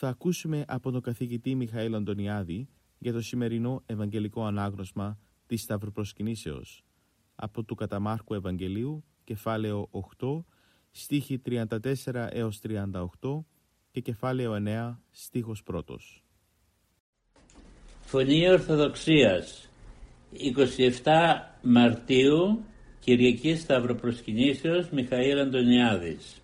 Θα ακούσουμε από τον καθηγητή Μιχαήλ Αντωνιάδη για το σημερινό Ευαγγελικό Ανάγνωσμα της Σταυροπροσκυνήσεως από του Καταμάρχου Ευαγγελίου, κεφάλαιο 8, στίχη 34 έως 38 και κεφάλαιο 9, στίχος 1. Φωνή Ορθοδοξίας. 27 Μαρτίου Κυριακή Σταυροπροσκυνήσεως Μιχαήλ Αντωνιάδης.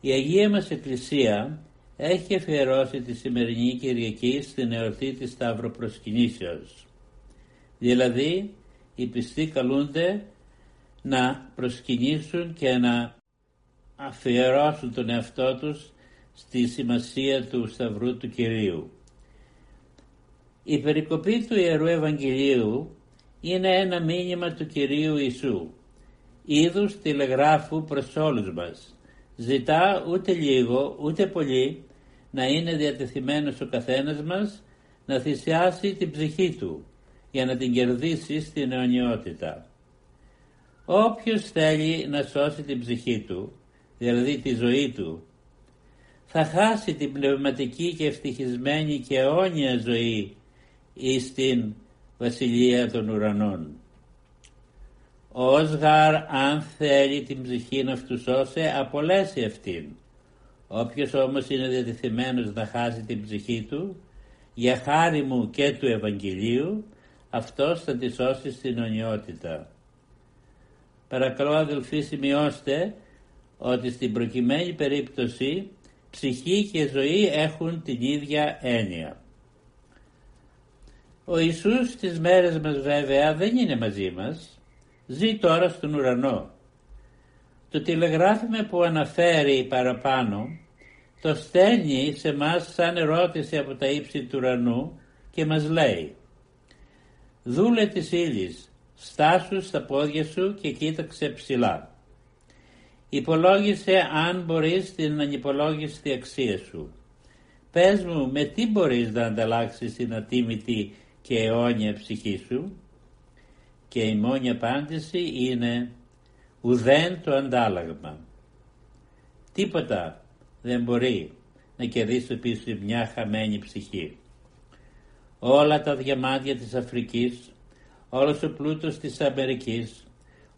Η Αγία μας Εκκλησία έχει αφιερώσει τη σημερινή Κυριακή στην εορτή της Σταυροπροσκυνήσεως. Δηλαδή, οι πιστοί καλούνται να προσκυνήσουν και να αφιερώσουν τον εαυτό τους στη σημασία του Σταυρού του Κυρίου. Η περικοπή του Ιερού Ευαγγελίου είναι ένα μήνυμα του Κυρίου Ιησού, είδους τηλεγράφου προς όλους μας, Ζητά ούτε λίγο ούτε πολύ να είναι διατεθειμένος ο καθένας μας να θυσιάσει την ψυχή του για να την κερδίσει στην αιωνιότητα. Όποιος θέλει να σώσει την ψυχή του, δηλαδή τη ζωή του, θα χάσει την πνευματική και ευτυχισμένη και αιώνια ζωή εις την Βασιλεία των Ουρανών. Ως γαρ αν θέλει την ψυχή να αυτού σώσει απολέσει αυτήν. Όποιος όμως είναι διατηθειμένος να χάσει την ψυχή του, για χάρη μου και του Ευαγγελίου, αυτός θα τη σώσει στην ονειότητα. Παρακαλώ αδελφοί σημειώστε ότι στην προκειμένη περίπτωση ψυχή και ζωή έχουν την ίδια έννοια. Ο Ιησούς στις μέρες μας βέβαια δεν είναι μαζί μας, ζει τώρα στον ουρανό. Το τηλεγράφημα που αναφέρει παραπάνω το στέλνει σε μας σαν ερώτηση από τα ύψη του ουρανού και μας λέει «Δούλε της ύλη, στάσου στα πόδια σου και κοίταξε ψηλά. Υπολόγισε αν μπορείς την ανυπολόγιστη αξία σου. Πες μου με τι μπορείς να ανταλλάξεις την ατίμητη και αιώνια ψυχή σου και η μόνη απάντηση είναι ουδέν το αντάλλαγμα. Τίποτα δεν μπορεί να κερδίσει πίσω μια χαμένη ψυχή. Όλα τα διαμάντια της Αφρικής, όλος ο πλούτος της Αμερικής,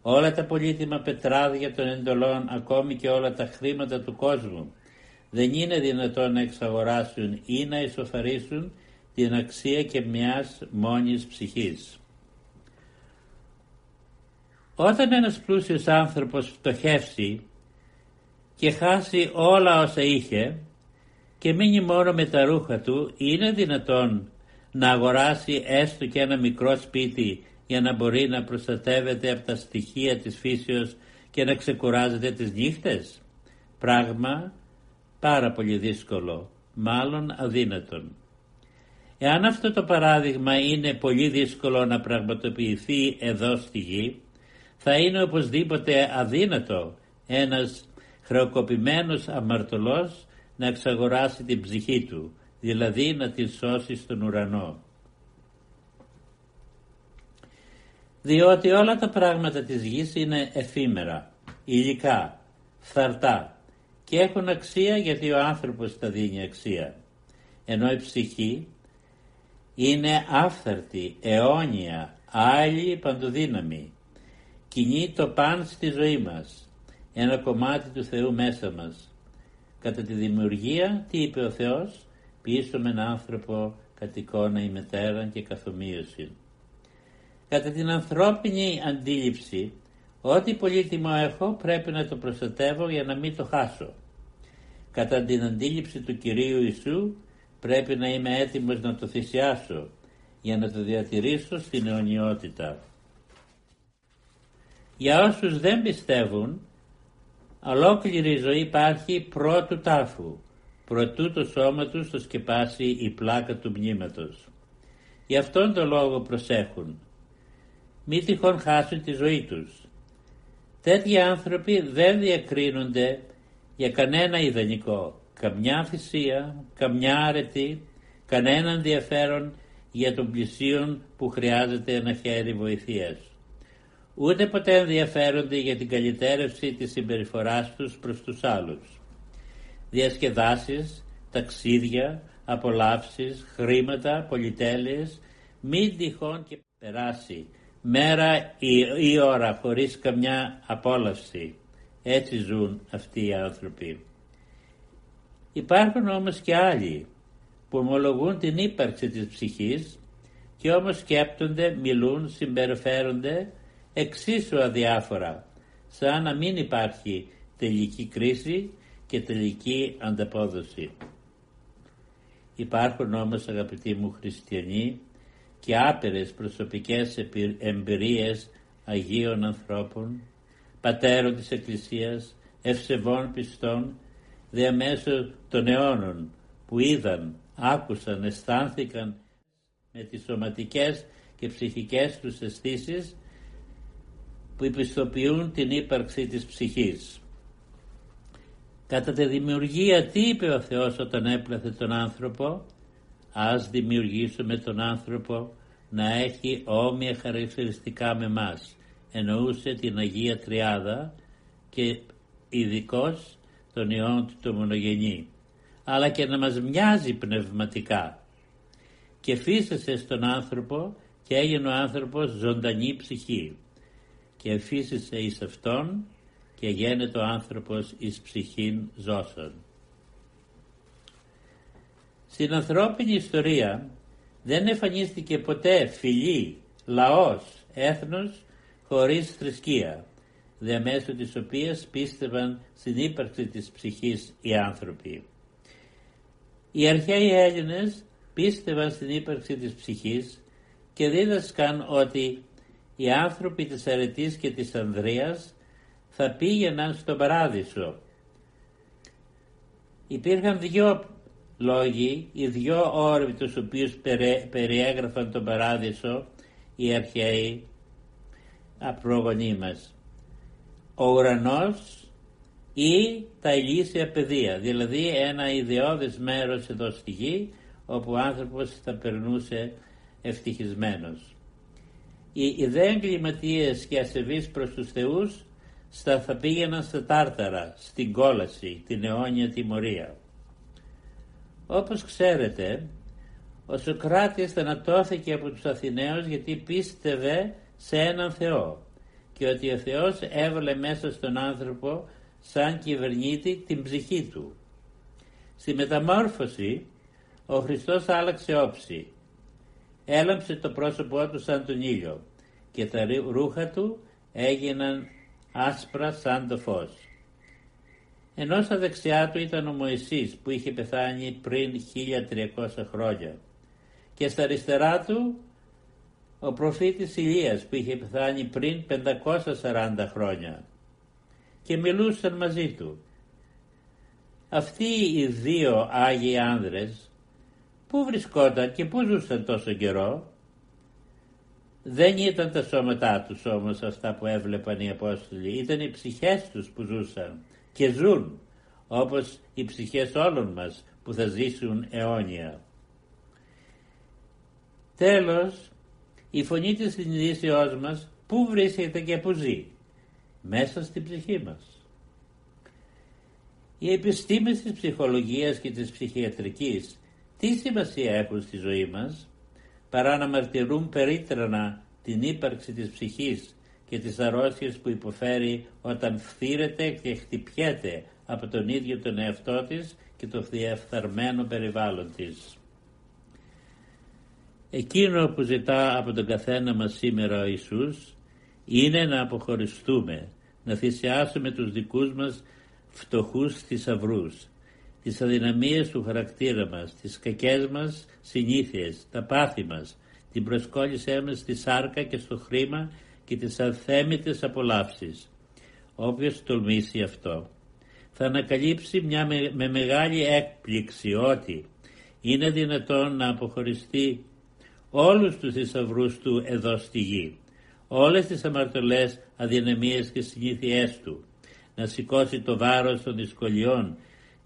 όλα τα πολύτιμα πετράδια των εντολών, ακόμη και όλα τα χρήματα του κόσμου, δεν είναι δυνατόν να εξαγοράσουν ή να ισοφαρίσουν την αξία και μιας μόνης ψυχής. Όταν ένας πλούσιος άνθρωπος φτωχεύσει και χάσει όλα όσα είχε και μείνει μόνο με τα ρούχα του, είναι δυνατόν να αγοράσει έστω και ένα μικρό σπίτι για να μπορεί να προστατεύεται από τα στοιχεία της φύσεως και να ξεκουράζεται τις νύχτες; Πράγμα πάρα πολύ δύσκολο, μάλλον αδύνατον. Εάν αυτό το παράδειγμα είναι πολύ δύσκολο να πραγματοποιηθεί εδώ στη γη, θα είναι οπωσδήποτε αδύνατο ένας χρεοκοπημένος αμαρτωλός να εξαγοράσει την ψυχή του, δηλαδή να την σώσει στον ουρανό. Διότι όλα τα πράγματα της γης είναι εφήμερα, υλικά, φθαρτά και έχουν αξία γιατί ο άνθρωπος τα δίνει αξία. Ενώ η ψυχή είναι άφθαρτη, αιώνια, άλλη παντοδύναμη κινεί το παν στη ζωή μας, ένα κομμάτι του Θεού μέσα μας. Κατά τη δημιουργία, τι είπε ο Θεός, πίσω με έναν άνθρωπο κατ' εικόνα η μετέρα και καθομοίωση. Κατά την ανθρώπινη αντίληψη, ό,τι πολύτιμο έχω πρέπει να το προστατεύω για να μην το χάσω. Κατά την αντίληψη του Κυρίου Ιησού, πρέπει να είμαι έτοιμος να το θυσιάσω για να το διατηρήσω στην αιωνιότητα. Για όσους δεν πιστεύουν, ολόκληρη ζωή υπάρχει πρώτου τάφου, προτού το σώμα τους το σκεπάσει η πλάκα του μνήματος. Γι' αυτόν τον λόγο προσέχουν. Μη τυχόν χάσουν τη ζωή τους. Τέτοιοι άνθρωποι δεν διακρίνονται για κανένα ιδανικό, καμιά θυσία, καμιά αρετή, κανένα ενδιαφέρον για τον πλησίον που χρειάζεται ένα χέρι βοηθείας. Ούτε ποτέ ενδιαφέρονται για την καλυτέρευση της συμπεριφοράς τους προς τους άλλους. Διασκεδάσεις, ταξίδια, απολαύσεις, χρήματα, πολυτέλειες, μην τυχόν και περάσει μέρα ή, ή ώρα χωρίς καμιά απόλαυση. Έτσι ζουν αυτοί οι άνθρωποι. Υπάρχουν όμως και άλλοι που ομολογούν την ύπαρξη της ψυχής και όμως σκέπτονται, μιλούν, συμπεριφέρονται εξίσου αδιάφορα, σαν να μην υπάρχει τελική κρίση και τελική ανταπόδοση. Υπάρχουν όμως αγαπητοί μου χριστιανοί και άπειρες προσωπικές εμπειρίες Αγίων ανθρώπων, πατέρων της Εκκλησίας, ευσεβών πιστών, διαμέσου των αιώνων που είδαν, άκουσαν, αισθάνθηκαν με τις σωματικές και ψυχικές τους αισθήσεις που επιστοποιούν την ύπαρξη της ψυχής. Κατά τη δημιουργία τι είπε ο Θεός όταν έπλαθε τον άνθρωπο; Ας δημιουργήσουμε τον άνθρωπο να έχει όμοια χαρακτηριστικά με μας. Εννοούσε την Αγία Τριάδα και ειδικώς τον Υιόν του το μονογενή αλλά και να μας μοιάζει πνευματικά και φύσεσε στον άνθρωπο και έγινε ο άνθρωπος ζωντανή ψυχή και φύσεσε εις αυτόν και γένετο ο άνθρωπος εις ψυχήν ζώσον. Στην ανθρώπινη ιστορία δεν εμφανίστηκε ποτέ φυλή, λαός, έθνος χωρίς θρησκεία, διαμέσου της οποίας πίστευαν στην ύπαρξη της ψυχής οι άνθρωποι. Οι αρχαίοι Έλληνες πίστευαν στην ύπαρξη της ψυχής και δίδασκαν ότι οι άνθρωποι της Αρετής και της Ανδρείας θα πήγαιναν στον Παράδεισο. Υπήρχαν δυο λόγοι, οι δυο όροι τους οποίους περιέγραφαν τον Παράδεισο οι αρχαίοι απρογονοί μας. Ο ουρανός ή τα ηλίσια πεδία, δηλαδή ένα ιδεώδες μέρος εδώ στη γη όπου ο άνθρωπος θα περνούσε ευτυχισμένος. Οι ιδέοι εγκληματίες και ασεβείς προς τους θεούς στα θα πήγαιναν στα τάρταρα, στην κόλαση, την αιώνια τιμωρία. Όπως ξέρετε, ο Σοκράτης θανατώθηκε από τους Αθηναίους γιατί πίστευε σε έναν Θεό και ότι ο Θεός έβαλε μέσα στον άνθρωπο σαν κυβερνήτη την ψυχή του. Στη μεταμόρφωση ο Χριστός άλλαξε όψη. Έλαμψε το πρόσωπό του σαν τον ήλιο και τα ρούχα του έγιναν άσπρα σαν το φως. Ενώ στα δεξιά του ήταν ο Μωυσής που είχε πεθάνει πριν 1300 χρόνια και στα αριστερά του ο προφήτης Ηλίας που είχε πεθάνει πριν 540 χρόνια και μιλούσαν μαζί του. Αυτοί οι δύο Άγιοι άνδρες πού βρισκόταν και πού ζούσαν τόσο καιρό; Δεν ήταν τα σώματά τους όμως αυτά που έβλεπαν οι Απόστολοι, ήταν οι ψυχές τους που ζούσαν και ζουν όπως οι ψυχές όλων μας που θα ζήσουν αιώνια. Τέλος, η φωνή της συνειδήσεώς μας πού βρίσκεται και πού ζει; Μέσα στην ψυχή μας. Οι επιστήμες της ψυχολογίας και της ψυχιατρικής τι σημασία έχουν στη ζωή μας; Παρά να μαρτυρούν περίτρανα την ύπαρξη της ψυχής και τις αρρώστιες που υποφέρει όταν φθήρεται και χτυπιέται από τον ίδιο τον εαυτό της και το διεφθαρμένο περιβάλλον της. Εκείνο που ζητά από τον καθένα μας σήμερα ο Ιησούς είναι να αποχωριστούμε να θυσιάσουμε τους δικούς μας φτωχούς θησαυρούς, τις αδυναμίες του χαρακτήρα μας, τις κακές μας συνήθειες, τα πάθη μας, την προσκόλλησή μας στη σάρκα και στο χρήμα και τις αθέμητες απολαύσεις. Όποιος τολμήσει αυτό θα ανακαλύψει μια με, μεγάλη έκπληξη ότι είναι δυνατόν να αποχωριστεί όλους τους θησαυρούς του εδώ στη γη, όλες τις αμαρτωλές αδυναμίες και συνήθειές του, να σηκώσει το βάρος των δυσκολιών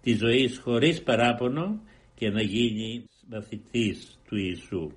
της ζωής χωρίς παράπονο και να γίνει μαθητής του Ιησού.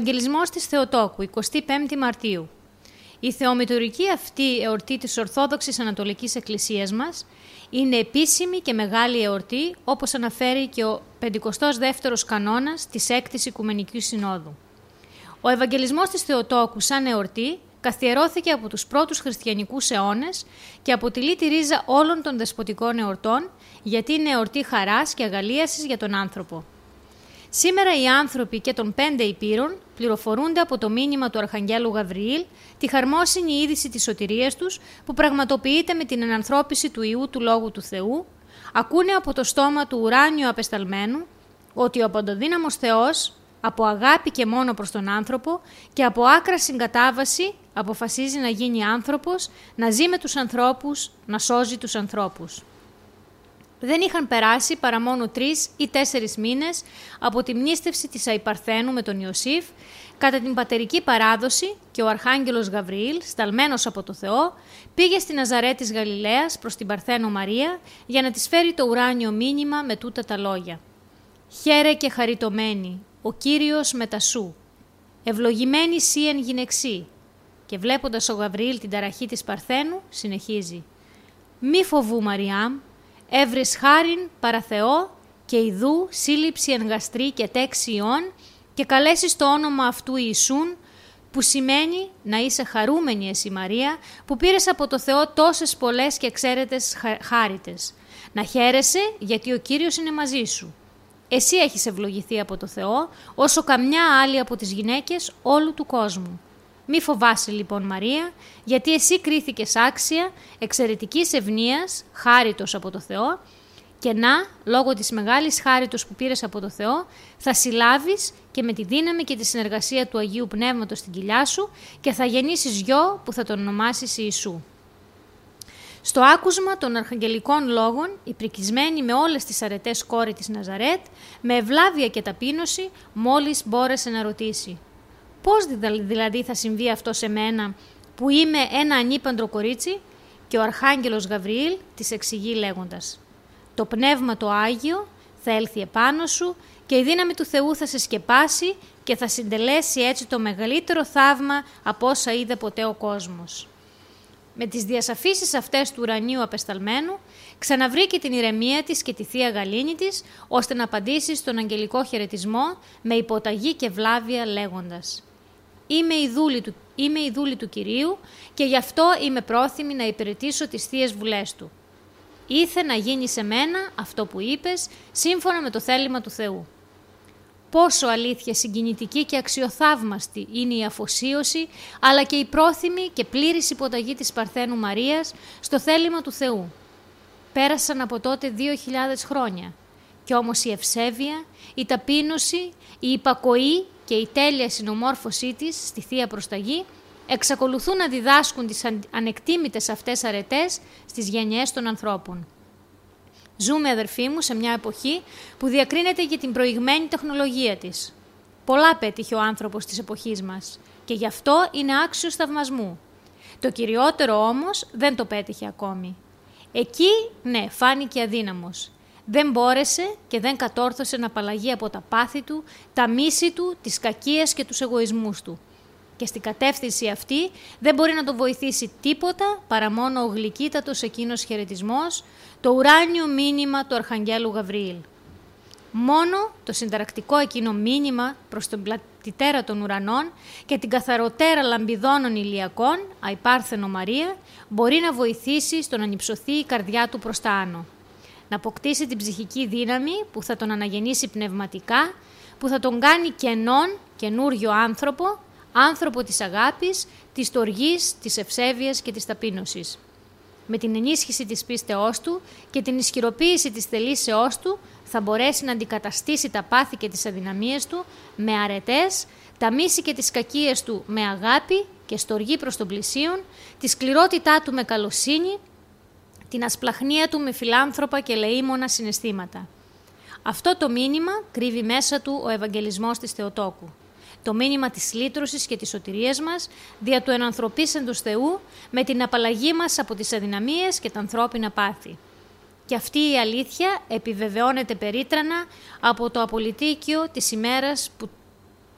Ευαγγελισμός της Θεοτόκου, 25η Μαρτίου. Η θεομητορική αυτή εορτή της Ορθόδοξης Ανατολικής Εκκλησίας μας είναι επίσημη και μεγάλη εορτή, όπως αναφέρει και ο 52ος κανόνας της 6ης Οικουμενικής Συνόδου. Ο Ευαγγελισμός της Θεοτόκου σαν εορτή καθιερώθηκε από τους πρώτους χριστιανικούς αιώνες και αποτελεί τη ρίζα όλων των δεσποτικών εορτών, γιατί είναι εορτή χαράς και αγαλίασης για τον άνθρωπο. Σήμερα οι άνθρωποι και των πέντε υπήρων πληροφορούνται από το μήνυμα του Αρχαγγέλου Γαβριήλ τη χαρμόσυνη είδηση της σωτηρίας τους που πραγματοποιείται με την ενανθρώπιση του Ιού του Λόγου του Θεού, ακούνε από το στόμα του ουράνιου απεσταλμένου ότι ο παντοδύναμος Θεός από αγάπη και μόνο προς τον άνθρωπο και από άκρα συγκατάβαση αποφασίζει να γίνει άνθρωπος, να ζει με τους ανθρώπους, να σώζει τους ανθρώπους. Δεν είχαν περάσει παρά μόνο τρεις ή τέσσερις μήνες από τη μνήστευση της Αϊπαρθένου με τον Ιωσήφ, κατά την πατερική παράδοση και ο Αρχάγγελος Γαβριήλ, σταλμένος από το Θεό, πήγε στη Ναζαρέ της Γαλιλαίας προς την Παρθένο Μαρία για να της φέρει το ουράνιο μήνυμα με τούτα τα λόγια. «Χαίρε και χαριτωμένη, ο Κύριος μετασού, ευλογημένη σύ εν γυναιξή». Και βλέποντας ο Γαβριήλ την ταραχή της Παρθένου, συνεχίζει «Μη φοβού Μαριάμ, Εύρης χάριν παραθεό και ιδού σύλληψη γαστρή και τέξη ιών και καλέσεις το όνομα αυτού Ιησούν που σημαίνει να είσαι χαρούμενη εσύ Μαρία που πήρες από το Θεό τόσες πολλές και εξαίρετες χάριτες. Να χαίρεσαι γιατί ο Κύριος είναι μαζί σου. Εσύ έχεις ευλογηθεί από το Θεό όσο καμιά άλλη από τις γυναίκες όλου του κόσμου. Μη φοβάσαι λοιπόν Μαρία, γιατί εσύ κρίθηκες άξια, εξαιρετικής ευνοίας, χάριτος από το Θεό και να, λόγω της μεγάλης χάριτος που πήρες από το Θεό, θα συλλάβεις και με τη δύναμη και τη συνεργασία του Αγίου Πνεύματος στην κοιλιά σου και θα γεννήσεις γιο που θα τον ονομάσεις Ιησού. Στο άκουσμα των αρχαγγελικών λόγων, η πρικισμένη με όλες τις αρετές κόρη της Ναζαρέτ, με ευλάβεια και ταπείνωση, μόλις μπόρεσε να ρωτήσει. Πώς δηλαδή θα συμβεί αυτό σε μένα, που είμαι ένα ανήπαντρο κορίτσι, και ο Αρχάγγελος Γαβριήλ της εξηγεί λέγοντας «Το Πνεύμα το Άγιο θα έλθει επάνω σου και η δύναμη του Θεού θα σε σκεπάσει και θα συντελέσει έτσι το μεγαλύτερο θαύμα από όσα είδε ποτέ ο κόσμος». Με τις διασαφήσεις αυτές του ουρανίου απεσταλμένου, ξαναβρήκε την ηρεμία της και τη Θεία Γαλήνη της, ώστε να απαντήσει στον αγγελικό χαιρετισμό με υποταγή και βλάβεια λέγοντας «Είμαι η δούλη του, είμαι η δούλη του Κυρίου και γι' αυτό είμαι πρόθυμη να υπηρετήσω τις Θείες Βουλές Του. Ήθε να γίνει σε μένα αυτό που είπες, σύμφωνα με το θέλημα του Θεού». Πόσο αλήθεια συγκινητική και αξιοθαύμαστη είναι η αφοσίωση, αλλά και η πρόθυμη και πλήρης υποταγή της Παρθένου Μαρίας στο θέλημα του Θεού. Πέρασαν από τότε δύο χιλιάδες χρόνια. Κι όμως η ευσέβεια, η ταπείνωση, η υπακοή και η τέλεια συνομόρφωσή της στη Θεία Προσταγή εξακολουθούν να διδάσκουν τις ανεκτήμητες αυτές αρετές στις γενιές των ανθρώπων. Ζούμε, αδερφοί μου, σε μια εποχή που διακρίνεται για την προηγμένη τεχνολογία της. Πολλά πέτυχε ο άνθρωπος της εποχής μας και γι' αυτό είναι άξιος θαυμασμού. Το κυριότερο όμως δεν το πέτυχε ακόμη. Εκεί, ναι, φάνηκε αδύναμος. Δεν μπόρεσε και δεν κατόρθωσε να απαλλαγεί από τα πάθη του, τα μίση του, τις κακίες και τους εγωισμούς του. Και στην κατεύθυνση αυτή δεν μπορεί να το βοηθήσει τίποτα παρά μόνο ο γλυκύτατος εκείνος χαιρετισμός, το ουράνιο μήνυμα του Αρχαγγέλου Γαβριήλ. Μόνο το συνταρακτικό εκείνο μήνυμα προς τον πλατητέρα των ουρανών και την καθαροτέρα λαμπιδόνων ηλιακών, αϊπάρθενο Μαρία, μπορεί να βοηθήσει στο να νυψωθεί η καρδιά του προς τα άνω. Να αποκτήσει την ψυχική δύναμη που θα τον αναγεννήσει πνευματικά, που θα τον κάνει κενόν, καινούριο άνθρωπο, άνθρωπο της αγάπης, της τοργής, της ευσέβειας και της ταπείνωσης. Με την ενίσχυση της πίστεώς του και την ισχυροποίηση της θελήσεώς του θα μπορέσει να αντικαταστήσει τα πάθη και τις αδυναμίες του με αρετές, τα μίση και τις κακίες του με αγάπη και στοργή προς τον πλησίον, τη σκληρότητά του με καλοσύνη, την ασπλαχνία του με φιλάνθρωπα και λεήμονα συναισθήματα. Αυτό το μήνυμα κρύβει μέσα του ο Ευαγγελισμός της Θεοτόκου το μήνυμα της λύτρωσης και της σωτηρίας μας, δια του ενανθρωπίσεντος Θεού, με την απαλλαγή μας από τις αδυναμίες και τα ανθρώπινα πάθη. Και αυτή η αλήθεια επιβεβαιώνεται περίτρανα από το απολυτίκιο της ημέρας που,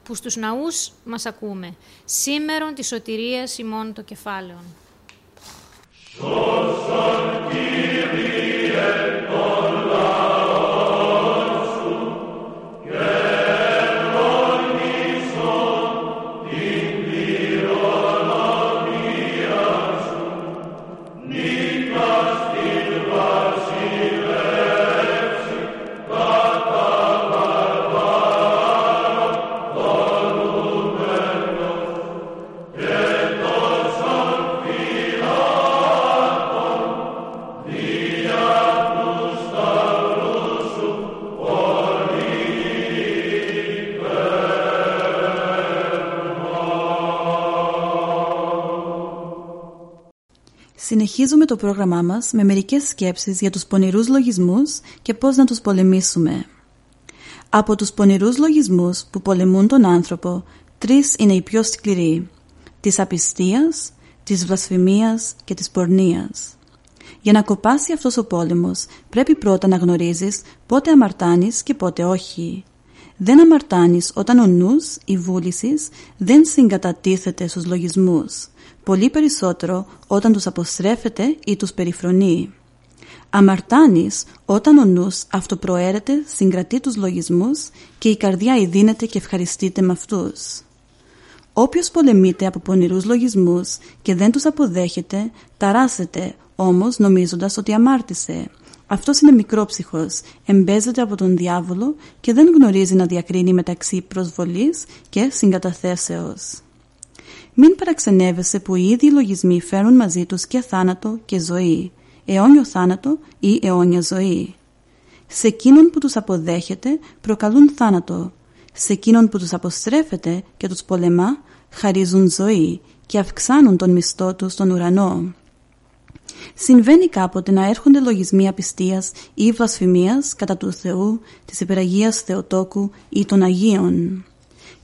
που στους ναούς μας ακούμε. Σήμερον της σωτηρίας ημών το κεφάλαιον. Amen. Συνεχίζουμε το πρόγραμμά μας με μερικές σκέψεις για τους πονηρούς λογισμούς και πώς να τους πολεμήσουμε. Από τους πονηρούς λογισμούς που πολεμούν τον άνθρωπο, τρεις είναι οι πιο σκληροί. Της απιστίας, της βλασφημίας και της πορνείας. Για να κοπάσει αυτός ο πόλεμος πρέπει πρώτα να γνωρίζεις πότε αμαρτάνεις και πότε όχι. Δεν αμαρτάνεις όταν ο νους, η βούλησης, δεν συγκατατίθεται στους λογισμούς πολύ περισσότερο όταν τους αποστρέφεται ή τους περιφρονεί. Αμαρτάνεις όταν ο νους αυτοπροαίρεται, συγκρατεί τους λογισμούς και η καρδιά ειδύνεται και ευχαριστείται με αυτούς. Όποιος πολεμείται από πονηρούς λογισμούς και δεν τους αποδέχεται, ταράσεται όμως νομίζοντας ότι αμάρτησε. Αυτός είναι μικρόψυχος, εμπέζεται από τον διάβολο και δεν γνωρίζει να διακρίνει μεταξύ προσβολής και συγκαταθέσεως. Μην παραξενεύεσαι που οι ίδιοι λογισμοί φέρουν μαζί τους και θάνατο και ζωή, αιώνιο θάνατο ή αιώνια ζωή. Σε εκείνον που τους αποδέχεται προκαλούν θάνατο, σε εκείνον που τους αποστρέφεται και τους πολεμά χαρίζουν ζωή και αυξάνουν τον μισθό τους στον ουρανό. Συμβαίνει κάποτε να έρχονται λογισμοί απιστίας ή βλασφημίας κατά του Θεού, της υπεραγίας Θεοτόκου ή των Αγίων.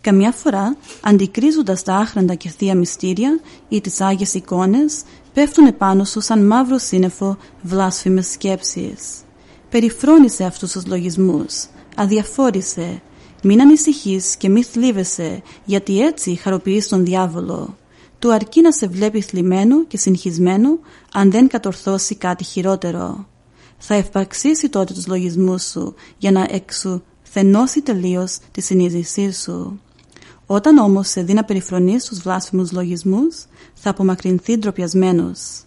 Καμιά φορά, αντικρίζοντας τα άχραντα και θεία μυστήρια ή τις Άγιες εικόνες, πέφτουν επάνω σου σαν μαύρο σύννεφο βλάσφημες σκέψεις. Περιφρόνησε αυτούς τους λογισμούς, αδιαφόρησε, μην ανησυχείς και μη θλίβεσαι, γιατί έτσι χαροποιείς τον διάβολο. Του αρκεί να σε βλέπει θλιμμένο και συγχυσμένο, αν δεν κατορθώσει κάτι χειρότερο. Θα ευπαξίσει τότε τους λογισμούς σου, για να εξουθενώσει τελείως τη συνείδησή σου. Όταν όμως σε δει να περιφρονείς τους βλάσφημους λογισμούς, θα απομακρυνθεί ντροπιασμένος.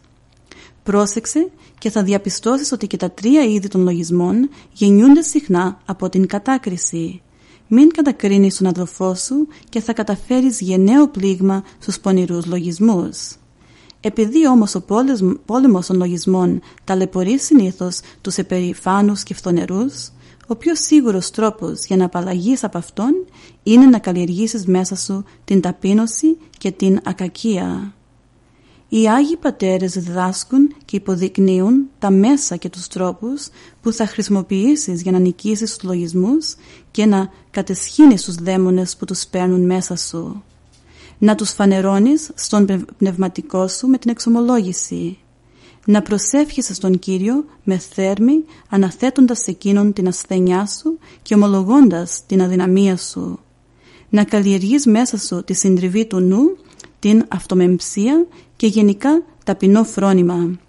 Πρόσεξε και θα διαπιστώσεις ότι και τα τρία είδη των λογισμών γεννιούνται συχνά από την κατάκριση. Μην κατακρίνεις τον αδελφό σου και θα καταφέρεις γενναίο πλήγμα στους πονηρούς λογισμούς. Επειδή όμως ο πόλεμος των λογισμών ταλαιπωρεί συνήθως τους επερηφάνους και φθονερούς, ο πιο σίγουρος τρόπος για να απαλλαγείς από αυτόν είναι να καλλιεργήσεις μέσα σου την ταπείνωση και την ακακία. Οι Άγιοι Πατέρες διδάσκουν και υποδεικνύουν τα μέσα και τους τρόπους που θα χρησιμοποιήσεις για να νικήσεις τους λογισμούς και να κατεσχύνεις τους δαίμονες που τους παίρνουν μέσα σου. Να τους φανερώνεις στον πνευματικό σου με την εξομολόγηση. Να προσεύχεσαι στον Κύριο με θέρμη αναθέτοντας εκείνον την ασθένειά σου και ομολογώντας την αδυναμία σου. Να καλλιεργείς μέσα σου τη συντριβή του νου, την αυτομεμψία και γενικά ταπεινό φρόνημα.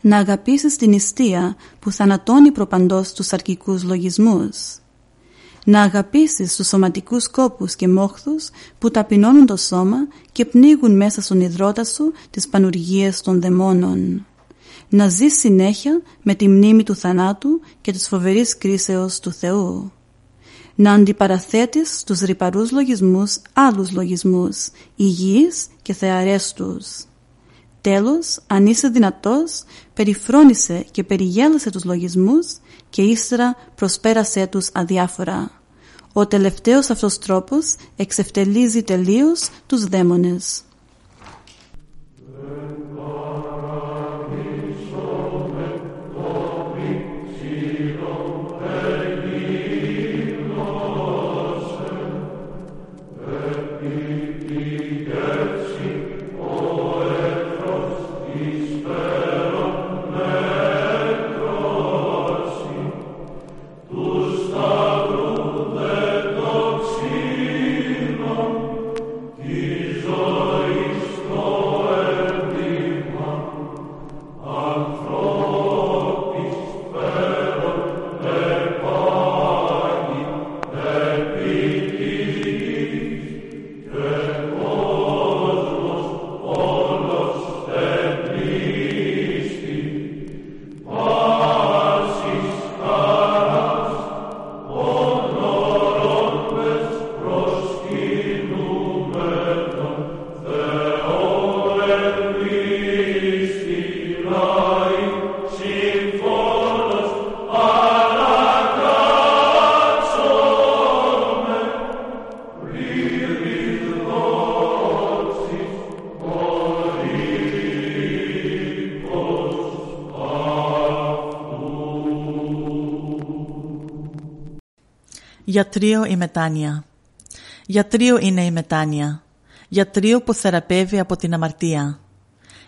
Να αγαπήσεις την ιστία που θανατώνει προπαντός τους αρκικούς λογισμούς. Να αγαπήσεις τους σωματικούς κόπους και μόχθους που ταπεινώνουν το σώμα και πνίγουν μέσα στον υδρότα σου τις πανουργίες των δαιμόνων. Να ζεις συνέχεια με τη μνήμη του θανάτου και της φοβερής κρίσεως του Θεού. Να αντιπαραθέτεις τους ρηπαρούς λογισμούς άλλους λογισμούς, υγιείς και θεαρέστους. Τέλος, αν είσαι δυνατός, περιφρόνησε και περιγέλασε τους λογισμούς και ύστερα προσπέρασε τους αδιάφορα. Ο τελευταίος αυτός τρόπος εξευτελίζει τελείως τους δαίμονες. Γιατρίο η μετάνοια. Γιατρίο είναι η μετάνοια. Γιατρίο που θεραπεύει από την αμαρτία.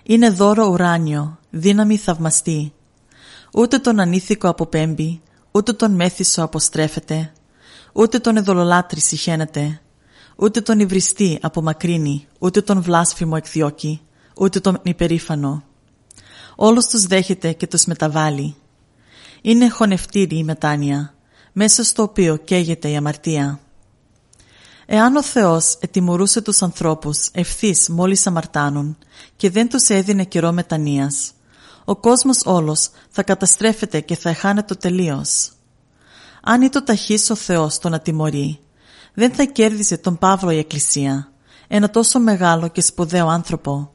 Είναι δώρο ουράνιο, δύναμη θαυμαστή. Ούτε τον ανήθικο αποπέμπει, ούτε τον μέθησο αποστρέφεται, ούτε τον εδωλολάτρη συχαίνεται, ούτε τον υβριστή απομακρύνει, ούτε τον βλάσφημο εκδιώκει, ούτε τον υπερήφανο. Όλους τους δέχεται και τους μεταβάλλει. Είναι χωνευτήρη η μετάνοια, μέσα στο οποίο καίγεται η αμαρτία. Εάν ο Θεός ετιμωρούσε τους ανθρώπους ευθύς μόλις αμαρτάνουν και δεν τους έδινε καιρό μετανοίας, ο κόσμος όλος θα καταστρέφεται και θα εχάνεται τελείως. Αν ήταν ταχύς ο Θεός τον ατιμωρεί, δεν θα κέρδιζε τον Παύλο η Εκκλησία, ένα τόσο μεγάλο και σπουδαίο άνθρωπο.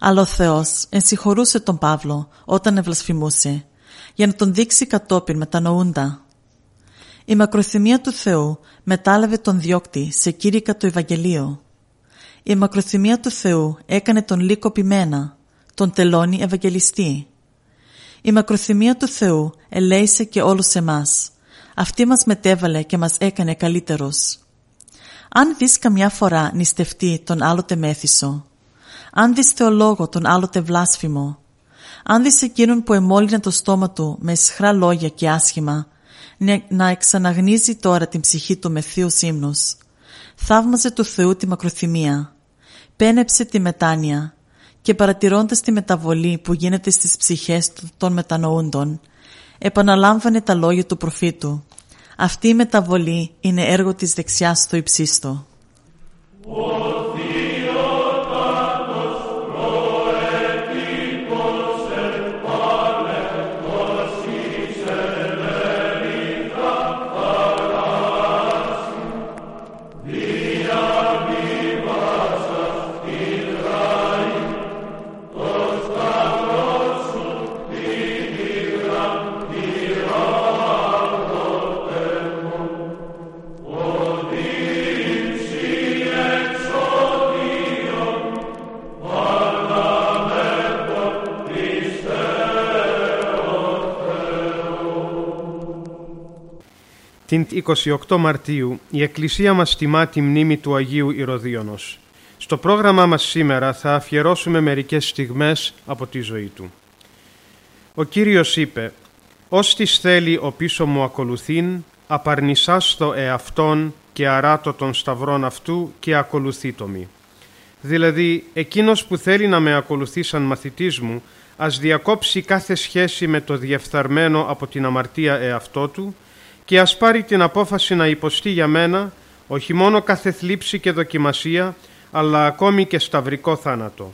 Αλλά ο Θεός ενσυχωρούσε τον Παύλο όταν ευλασφημούσε, για να τον δείξει κατόπιν μετανοούντα. Η μακροθυμία του Θεού μετάλαβε τον διώκτη σε κήρυκα το Ευαγγελίο. Η μακροθυμία του Θεού έκανε τον λύκο ποιμένα, τον τελώνει Ευαγγελιστή. Η μακροθυμία του Θεού ελέησε και όλους εμάς. Αυτή μας μετέβαλε και μας έκανε καλύτερος. Αν δεις καμιά φορά νηστευτεί τον άλλοτε μέθησο, αν δεις θεολόγο τον άλλοτε βλάσφημο, αν δεις εκείνον που εμόλυνε το στόμα του με σχρά λόγια και άσχημα, να εξαναγνίζει τώρα την ψυχή του με θείους ύμνους, θαύμαζε του Θεού τη μακροθυμία, πένεψε τη μετάνοια και παρατηρώντας τη μεταβολή που γίνεται στις ψυχές των μετανοούντων, επαναλάμβανε τα λόγια του προφήτου. Αυτή η μεταβολή είναι έργο της δεξιάς στο υψίστο. Την 28 Μαρτίου η Εκκλησία μας τιμά τη μνήμη του Αγίου Ηρωδίωνος. Στο πρόγραμμά μας σήμερα θα αφιερώσουμε μερικές στιγμές από τη ζωή του. Ο Κύριος είπε «Ως της θέλει ο πίσω μου ακολουθήν, απαρνησάστο εαυτόν και αράτω των σταυρών αυτού και ακολουθήτο μη». Δηλαδή, εκείνος που θέλει να με ακολουθεί σαν μαθητής μου, ας διακόψει κάθε σχέση με το διεφθαρμένο από την αμαρτία εαυτό του και ας πάρει την απόφαση να υποστεί για μένα όχι μόνο κάθε θλίψη και δοκιμασία, αλλά ακόμη και σταυρικό θάνατο.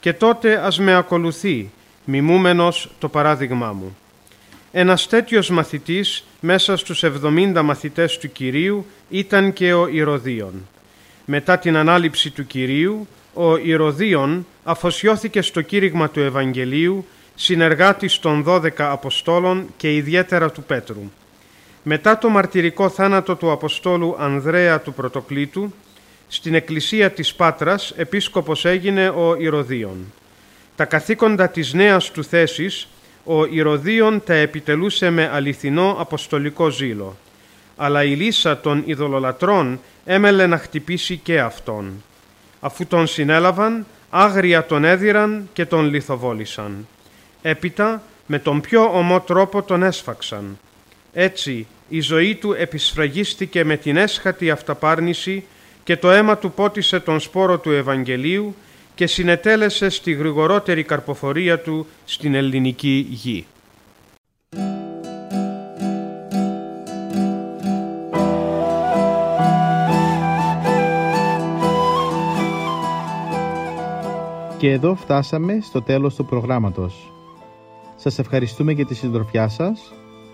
Και τότε ας με ακολουθεί, μιμούμενος το παράδειγμά μου. Ένας τέτοιος μαθητής μέσα στους 70 μαθητές του Κυρίου ήταν και ο Ηρωδίων. Μετά την ανάληψη του Κυρίου, ο Ηρωδίων αφοσιώθηκε στο κήρυγμα του Ευαγγελίου, συνεργάτης των 12 Αποστόλων και ιδιαίτερα του Πέτρου. Μετά το μαρτυρικό θάνατο του Αποστόλου Ανδρέα του Πρωτοκλήτου, στην εκκλησία της Πάτρας επίσκοπος έγινε ο Ηρωδίων. Τα καθήκοντα της νέας του θέσης ο Ηρωδίων τα επιτελούσε με αληθινό αποστολικό ζήλο, αλλά η λύσα των ειδωλολατρών έμελε να χτυπήσει και αυτόν. Αφού τον συνέλαβαν, άγρια τον έδιραν και τον λιθοβόλησαν. Έπειτα, με τον πιο ομό τρόπο τον έσφαξαν. Έτσι η ζωή του επισφραγίστηκε με την έσχατη αυταπάρνηση και το αίμα του πότισε τον σπόρο του Ευαγγελίου και συνετέλεσε στη γρηγορότερη καρποφορία του στην ελληνική γη. Και εδώ φτάσαμε στο τέλος του προγράμματος. Σας ευχαριστούμε για τη συντροφιά σας